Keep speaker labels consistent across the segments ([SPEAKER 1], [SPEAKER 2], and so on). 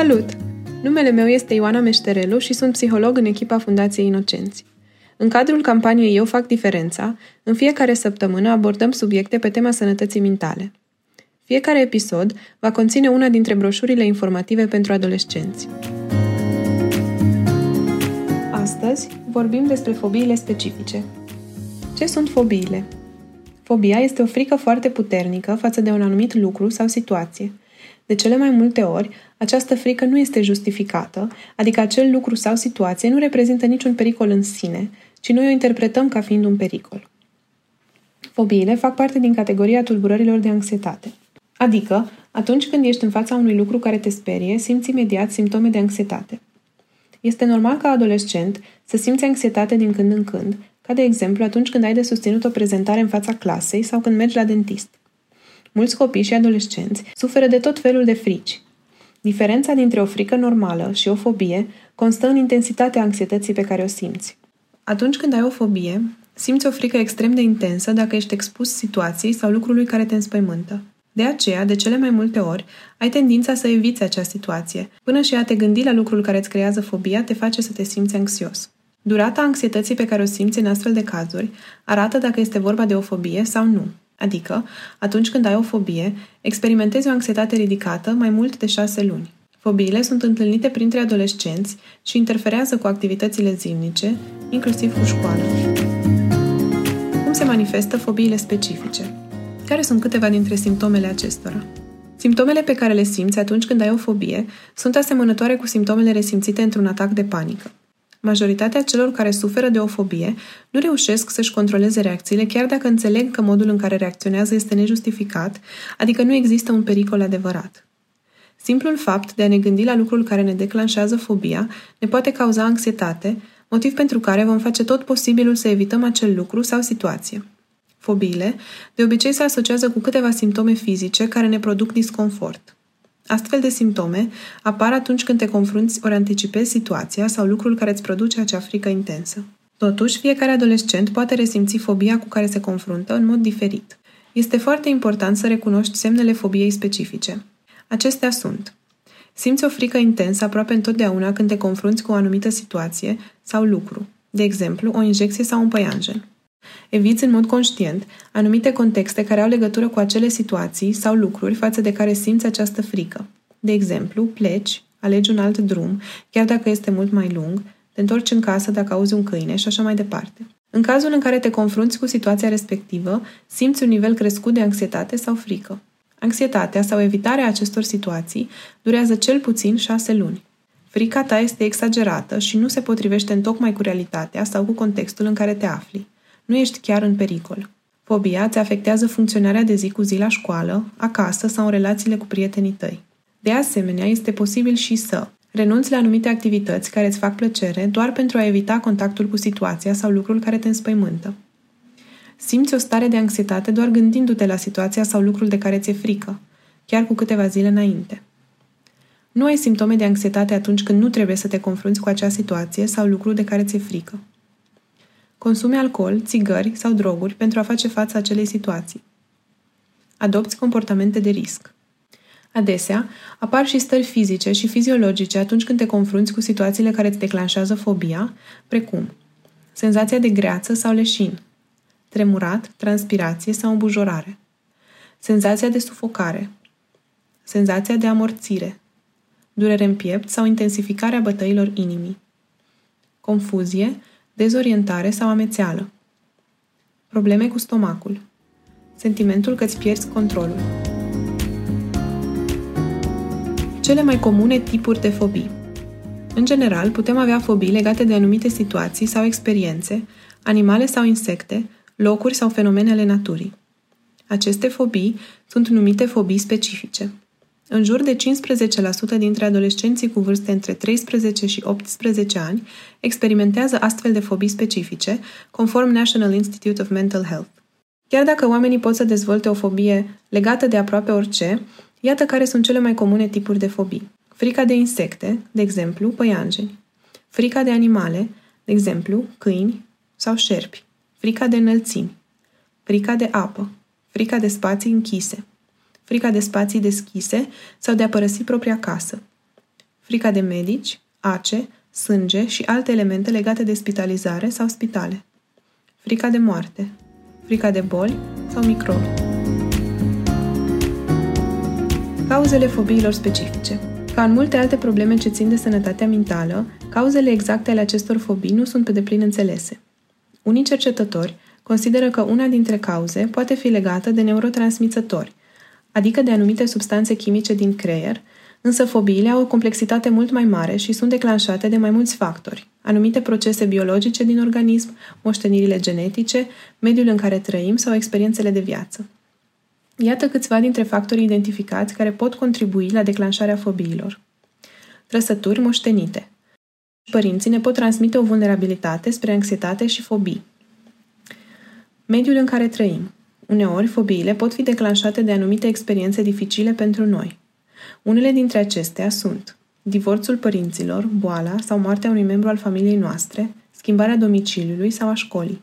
[SPEAKER 1] Salut! Numele meu este Ioana Meșterelu și sunt psiholog în echipa Fundației Inocenți. În cadrul campaniei Eu fac diferența, în fiecare săptămână abordăm subiecte pe tema sănătății mentale. Fiecare episod va conține una dintre broșurile informative pentru adolescenți. Astăzi vorbim despre fobiile specifice. Ce sunt fobiile? Fobia este o frică foarte puternică față de un anumit lucru sau situație. De cele mai multe ori, această frică nu este justificată, adică acel lucru sau situație nu reprezintă niciun pericol în sine, ci noi o interpretăm ca fiind un pericol. Fobiile fac parte din categoria tulburărilor de anxietate. Adică, atunci când ești în fața unui lucru care te sperie, simți imediat simptome de anxietate. Este normal ca adolescent să simți anxietate din când în când, ca de exemplu atunci când ai de susținut o prezentare în fața clasei sau când mergi la dentist. Mulți copii și adolescenți suferă de tot felul de frici. Diferența dintre o frică normală și o fobie constă în intensitatea anxietății pe care o simți. Atunci când ai o fobie, simți o frică extrem de intensă dacă ești expus situației sau lucrului care te înspăimântă. De aceea, de cele mai multe ori, ai tendința să eviți acea situație, până și a te gândi la lucrul care îți creează fobia te face să te simți anxios. Durata anxietății pe care o simți în astfel de cazuri arată dacă este vorba de o fobie sau nu. Adică, atunci când ai o fobie, experimentezi o anxietate ridicată mai mult de șase luni. Fobiile sunt întâlnite printre adolescenți și interferează cu activitățile zilnice, inclusiv cu școala. Cum se manifestă fobiile specifice? Care sunt câteva dintre simptomele acestora? Simptomele pe care le simți atunci când ai o fobie sunt asemănătoare cu simptomele resimțite într-un atac de panică. Majoritatea celor care suferă de o fobie nu reușesc să-și controleze reacțiile chiar dacă înțeleg că modul în care reacționează este nejustificat, adică nu există un pericol adevărat. Simplul fapt de a ne gândi la lucrul care ne declanșează fobia ne poate cauza anxietate, motiv pentru care vom face tot posibilul să evităm acel lucru sau situație. Fobiile de obicei se asociază cu câteva simptome fizice care ne produc disconfort. Astfel de simptome apar atunci când te confrunți ori anticipezi situația sau lucrul care îți produce acea frică intensă. Totuși, fiecare adolescent poate resimți fobia cu care se confruntă în mod diferit. Este foarte important să recunoști semnele fobiei specifice. Acestea sunt Simți o frică intensă aproape întotdeauna când te confrunți cu o anumită situație sau lucru, de exemplu, o injecție sau un păianjen. Eviți în mod conștient anumite contexte care au legătură cu acele situații sau lucruri față de care simți această frică. De exemplu, pleci, alegi un alt drum, chiar dacă este mult mai lung, te întorci în casă dacă auzi un câine și așa mai departe. În cazul în care te confrunți cu situația respectivă, simți un nivel crescut de anxietate sau frică. Anxietatea sau evitarea acestor situații durează cel puțin șase luni. Frica ta este exagerată și nu se potrivește în tocmai cu realitatea sau cu contextul în care te afli nu ești chiar în pericol. Fobia îți afectează funcționarea de zi cu zi la școală, acasă sau în relațiile cu prietenii tăi. De asemenea, este posibil și să renunți la anumite activități care îți fac plăcere doar pentru a evita contactul cu situația sau lucrul care te înspăimântă. Simți o stare de anxietate doar gândindu-te la situația sau lucrul de care ți-e frică, chiar cu câteva zile înainte. Nu ai simptome de anxietate atunci când nu trebuie să te confrunți cu acea situație sau lucru de care ți-e frică. Consumi alcool, țigări sau droguri pentru a face față acelei situații. Adopți comportamente de risc. Adesea, apar și stări fizice și fiziologice atunci când te confrunți cu situațiile care îți declanșează fobia, precum senzația de greață sau leșin, tremurat, transpirație sau îmbujorare, senzația de sufocare, senzația de amorțire, durere în piept sau intensificarea bătăilor inimii, confuzie, dezorientare sau amețeală, probleme cu stomacul, sentimentul că îți pierzi controlul. Cele mai comune tipuri de fobii. În general, putem avea fobii legate de anumite situații sau experiențe, animale sau insecte, locuri sau fenomene ale naturii. Aceste fobii sunt numite fobii specifice. În jur de 15% dintre adolescenții cu vârste între 13 și 18 ani experimentează astfel de fobii specifice, conform National Institute of Mental Health. Chiar dacă oamenii pot să dezvolte o fobie legată de aproape orice, iată care sunt cele mai comune tipuri de fobii. Frica de insecte, de exemplu, păianjeni. Frica de animale, de exemplu, câini sau șerpi. Frica de înălțimi. Frica de apă. Frica de spații închise frica de spații deschise sau de a părăsi propria casă, frica de medici, ace, sânge și alte elemente legate de spitalizare sau spitale, frica de moarte, frica de boli sau microbi. Cauzele fobiilor specifice Ca în multe alte probleme ce țin de sănătatea mentală, cauzele exacte ale acestor fobii nu sunt pe deplin înțelese. Unii cercetători consideră că una dintre cauze poate fi legată de neurotransmițători, adică de anumite substanțe chimice din creier, însă fobiile au o complexitate mult mai mare și sunt declanșate de mai mulți factori, anumite procese biologice din organism, moștenirile genetice, mediul în care trăim sau experiențele de viață. Iată câțiva dintre factorii identificați care pot contribui la declanșarea fobiilor. Trăsături moștenite. Părinții ne pot transmite o vulnerabilitate spre anxietate și fobii. Mediul în care trăim. Uneori, fobiile pot fi declanșate de anumite experiențe dificile pentru noi. Unele dintre acestea sunt divorțul părinților, boala sau moartea unui membru al familiei noastre, schimbarea domiciliului sau a școlii.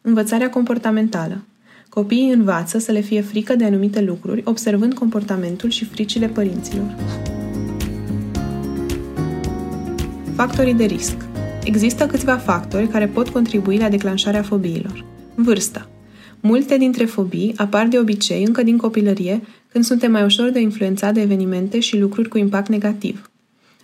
[SPEAKER 1] Învățarea comportamentală. Copiii învață să le fie frică de anumite lucruri, observând comportamentul și fricile părinților. Factorii de risc. Există câțiva factori care pot contribui la declanșarea fobiilor. Vârsta. Multe dintre fobii apar de obicei încă din copilărie, când suntem mai ușor de influențat de evenimente și lucruri cu impact negativ.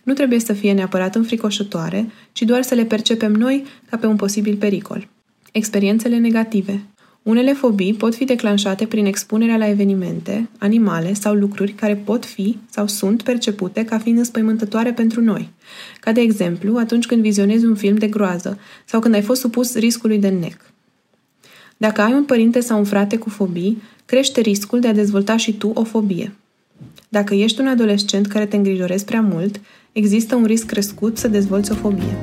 [SPEAKER 1] Nu trebuie să fie neapărat înfricoșătoare, ci doar să le percepem noi ca pe un posibil pericol. Experiențele negative. Unele fobii pot fi declanșate prin expunerea la evenimente, animale sau lucruri care pot fi sau sunt percepute ca fiind înspăimântătoare pentru noi, ca de exemplu atunci când vizionezi un film de groază sau când ai fost supus riscului de nec. Dacă ai un părinte sau un frate cu fobii, crește riscul de a dezvolta și tu o fobie. Dacă ești un adolescent care te îngrijorezi prea mult, există un risc crescut să dezvolți o fobie.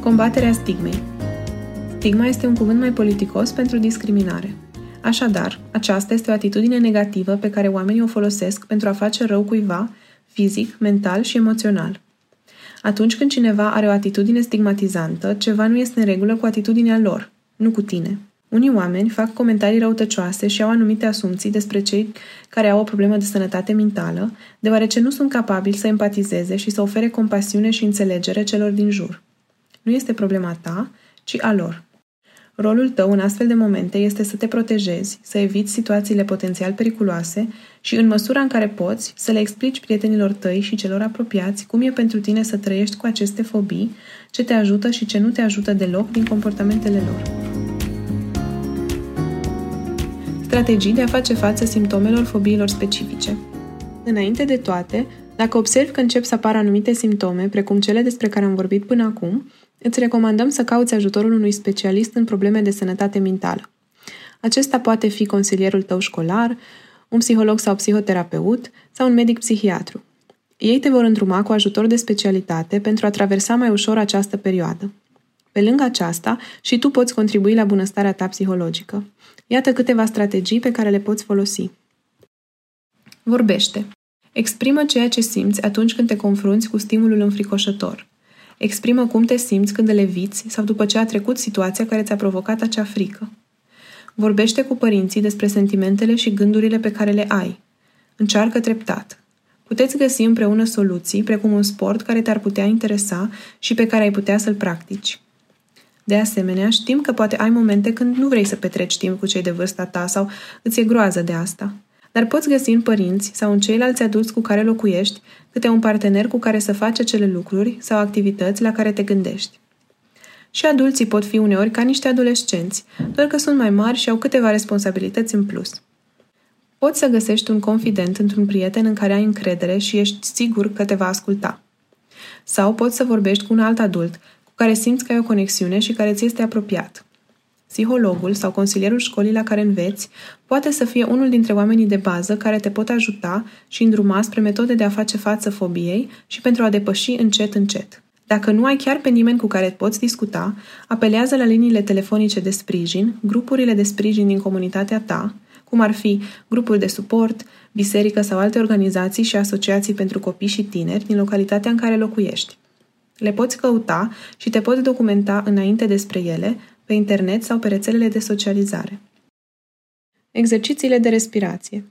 [SPEAKER 1] Combaterea stigmei Stigma este un cuvânt mai politicos pentru discriminare. Așadar, aceasta este o atitudine negativă pe care oamenii o folosesc pentru a face rău cuiva, fizic, mental și emoțional. Atunci când cineva are o atitudine stigmatizantă, ceva nu este în regulă cu atitudinea lor, nu cu tine. Unii oameni fac comentarii răutăcioase și au anumite asumții despre cei care au o problemă de sănătate mentală, deoarece nu sunt capabili să empatizeze și să ofere compasiune și înțelegere celor din jur. Nu este problema ta, ci a lor. Rolul tău în astfel de momente este să te protejezi, să eviți situațiile potențial periculoase și, în măsura în care poți, să le explici prietenilor tăi și celor apropiați cum e pentru tine să trăiești cu aceste fobii, ce te ajută și ce nu te ajută deloc din comportamentele lor. Strategii de a face față simptomelor fobiilor specifice. Înainte de toate, dacă observi că încep să apară anumite simptome, precum cele despre care am vorbit până acum, îți recomandăm să cauți ajutorul unui specialist în probleme de sănătate mentală. Acesta poate fi consilierul tău școlar, un psiholog sau psihoterapeut sau un medic psihiatru. Ei te vor îndruma cu ajutor de specialitate pentru a traversa mai ușor această perioadă. Pe lângă aceasta, și tu poți contribui la bunăstarea ta psihologică. Iată câteva strategii pe care le poți folosi. Vorbește. Exprimă ceea ce simți atunci când te confrunți cu stimulul înfricoșător. Exprimă cum te simți când le eviți sau după ce a trecut situația care ți-a provocat acea frică. Vorbește cu părinții despre sentimentele și gândurile pe care le ai. Încearcă treptat. Puteți găsi împreună soluții, precum un sport care te-ar putea interesa și pe care ai putea să-l practici. De asemenea, știm că poate ai momente când nu vrei să petreci timp cu cei de vârsta ta sau îți e groază de asta dar poți găsi în părinți sau în ceilalți adulți cu care locuiești câte un partener cu care să faci acele lucruri sau activități la care te gândești. Și adulții pot fi uneori ca niște adolescenți, doar că sunt mai mari și au câteva responsabilități în plus. Poți să găsești un confident într-un prieten în care ai încredere și ești sigur că te va asculta. Sau poți să vorbești cu un alt adult cu care simți că ai o conexiune și care ți este apropiat. Psihologul sau consilierul școlii la care înveți poate să fie unul dintre oamenii de bază care te pot ajuta și îndruma spre metode de a face față fobiei și pentru a depăși încet încet. Dacă nu ai chiar pe nimeni cu care poți discuta, apelează la liniile telefonice de sprijin, grupurile de sprijin din comunitatea ta, cum ar fi grupuri de suport, biserică sau alte organizații și asociații pentru copii și tineri din localitatea în care locuiești. Le poți căuta și te poți documenta înainte despre ele, pe internet sau pe rețelele de socializare. Exercițiile de respirație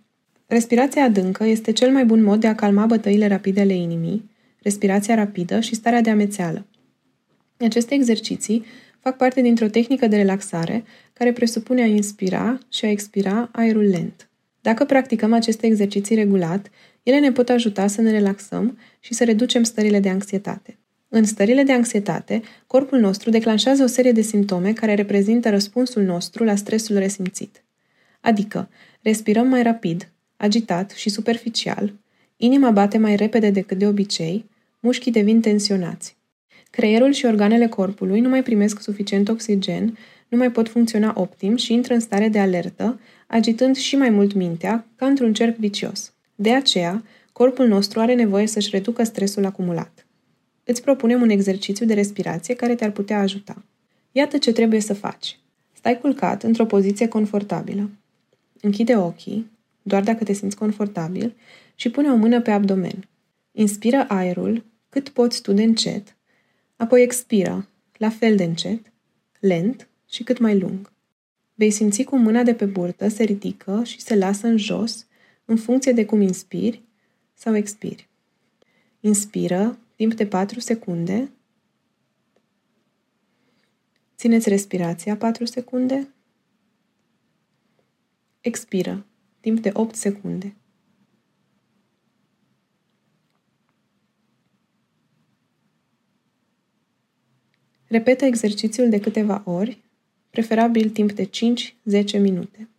[SPEAKER 1] Respirația adâncă este cel mai bun mod de a calma bătăile rapide ale inimii, respirația rapidă și starea de amețeală. Aceste exerciții fac parte dintr-o tehnică de relaxare care presupune a inspira și a expira aerul lent. Dacă practicăm aceste exerciții regulat, ele ne pot ajuta să ne relaxăm și să reducem stările de anxietate. În stările de anxietate, corpul nostru declanșează o serie de simptome care reprezintă răspunsul nostru la stresul resimțit. Adică, respirăm mai rapid, agitat și superficial, inima bate mai repede decât de obicei, mușchii devin tensionați. Creierul și organele corpului nu mai primesc suficient oxigen, nu mai pot funcționa optim și intră în stare de alertă, agitând și mai mult mintea, ca într-un cerc vicios. De aceea, corpul nostru are nevoie să-și reducă stresul acumulat. Îți propunem un exercițiu de respirație care te-ar putea ajuta. Iată ce trebuie să faci. Stai culcat într-o poziție confortabilă. Închide ochii, doar dacă te simți confortabil, și pune o mână pe abdomen. Inspiră aerul cât poți tu de încet, apoi expiră, la fel de încet, lent și cât mai lung. Vei simți cum mâna de pe burtă se ridică și se lasă în jos în funcție de cum inspiri sau expiri. Inspiră timp de 4 secunde. Țineți respirația 4 secunde. Expiră timp de 8 secunde. Repetă exercițiul de câteva ori, preferabil timp de 5-10 minute.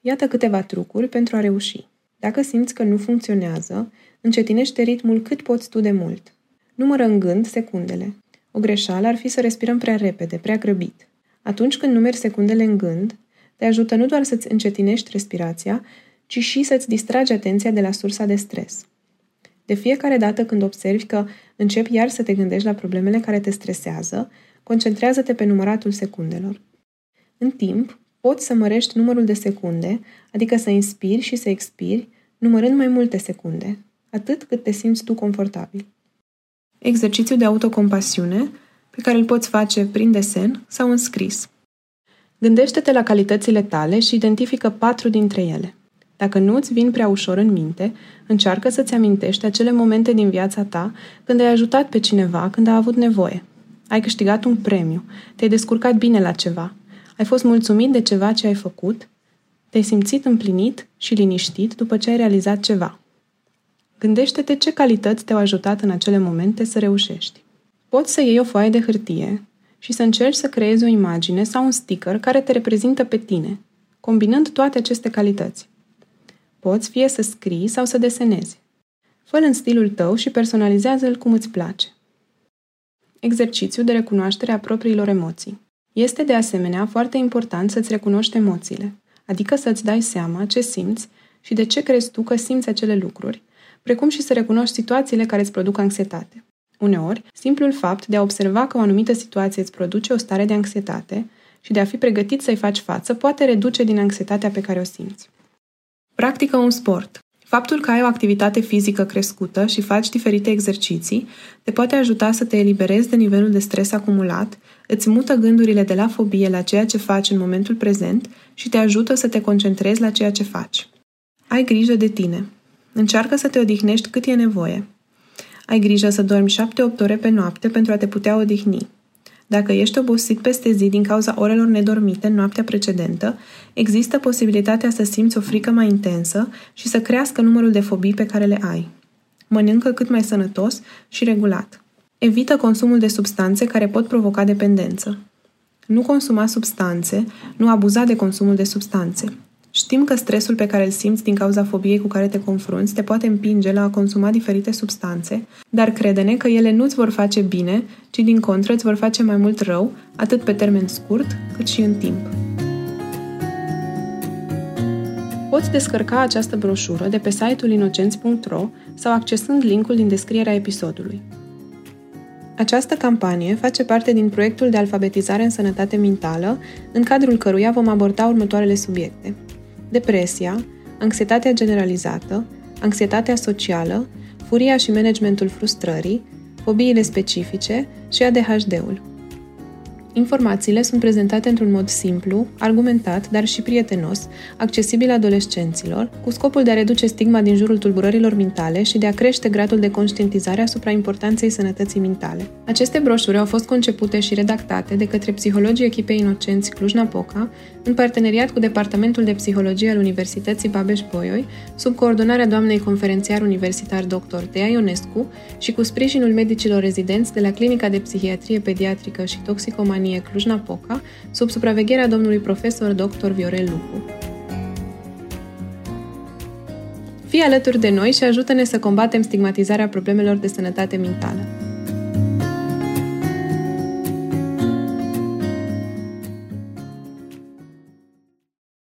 [SPEAKER 1] Iată câteva trucuri pentru a reuși. Dacă simți că nu funcționează, încetinește ritmul cât poți tu de mult. Numără în gând secundele. O greșeală ar fi să respirăm prea repede, prea grăbit. Atunci când numeri secundele în gând, te ajută nu doar să-ți încetinești respirația, ci și să-ți distragi atenția de la sursa de stres. De fiecare dată când observi că începi iar să te gândești la problemele care te stresează, concentrează-te pe număratul secundelor. În timp, poți să mărești numărul de secunde, adică să inspiri și să expiri, numărând mai multe secunde, atât cât te simți tu confortabil. Exercițiu de autocompasiune pe care îl poți face prin desen sau în scris. Gândește-te la calitățile tale și identifică patru dintre ele. Dacă nu îți vin prea ușor în minte, încearcă să-ți amintești acele momente din viața ta când ai ajutat pe cineva când a avut nevoie. Ai câștigat un premiu, te-ai descurcat bine la ceva, ai fost mulțumit de ceva ce ai făcut, te-ai simțit împlinit și liniștit după ce ai realizat ceva. Gândește-te ce calități te-au ajutat în acele momente să reușești. Poți să iei o foaie de hârtie și să încerci să creezi o imagine sau un sticker care te reprezintă pe tine, combinând toate aceste calități. Poți fie să scrii sau să desenezi. fă în stilul tău și personalizează-l cum îți place. Exercițiu de recunoaștere a propriilor emoții. Este de asemenea foarte important să-ți recunoști emoțiile, adică să-ți dai seama ce simți și de ce crezi tu că simți acele lucruri, precum și să recunoști situațiile care îți produc anxietate. Uneori, simplul fapt de a observa că o anumită situație îți produce o stare de anxietate și de a fi pregătit să-i faci față poate reduce din anxietatea pe care o simți. Practică un sport. Faptul că ai o activitate fizică crescută și faci diferite exerciții te poate ajuta să te eliberezi de nivelul de stres acumulat, îți mută gândurile de la fobie la ceea ce faci în momentul prezent și te ajută să te concentrezi la ceea ce faci. Ai grijă de tine. Încearcă să te odihnești cât e nevoie. Ai grijă să dormi 7-8 ore pe noapte pentru a te putea odihni. Dacă ești obosit peste zi din cauza orelor nedormite în noaptea precedentă, există posibilitatea să simți o frică mai intensă și să crească numărul de fobii pe care le ai. Mănâncă cât mai sănătos și regulat. Evită consumul de substanțe care pot provoca dependență. Nu consuma substanțe, nu abuza de consumul de substanțe. Știm că stresul pe care îl simți din cauza fobiei cu care te confrunți te poate împinge la a consuma diferite substanțe, dar crede-ne că ele nu-ți vor face bine, ci din contră îți vor face mai mult rău, atât pe termen scurt, cât și în timp. Poți descărca această broșură de pe site-ul inocenți.ro sau accesând linkul din descrierea episodului. Această campanie face parte din proiectul de alfabetizare în sănătate mentală, în cadrul căruia vom aborda următoarele subiecte – depresia, anxietatea generalizată, anxietatea socială, furia și managementul frustrării, fobiile specifice și ADHD-ul. Informațiile sunt prezentate într-un mod simplu, argumentat, dar și prietenos, accesibil adolescenților, cu scopul de a reduce stigma din jurul tulburărilor mentale și de a crește gradul de conștientizare asupra importanței sănătății mentale. Aceste broșuri au fost concepute și redactate de către psihologii echipei Inocenți Cluj-Napoca, în parteneriat cu Departamentul de Psihologie al Universității Babeș-Bolyai, sub coordonarea doamnei conferențiar universitar dr. Dea Ionescu și cu sprijinul medicilor rezidenți de la Clinica de Psihiatrie Pediatrică și Toxicomanie Companie Cluj-Napoca, sub supravegherea domnului profesor dr. Viorel Lupu. Fii alături de noi și ajută-ne să combatem stigmatizarea problemelor de sănătate mentală.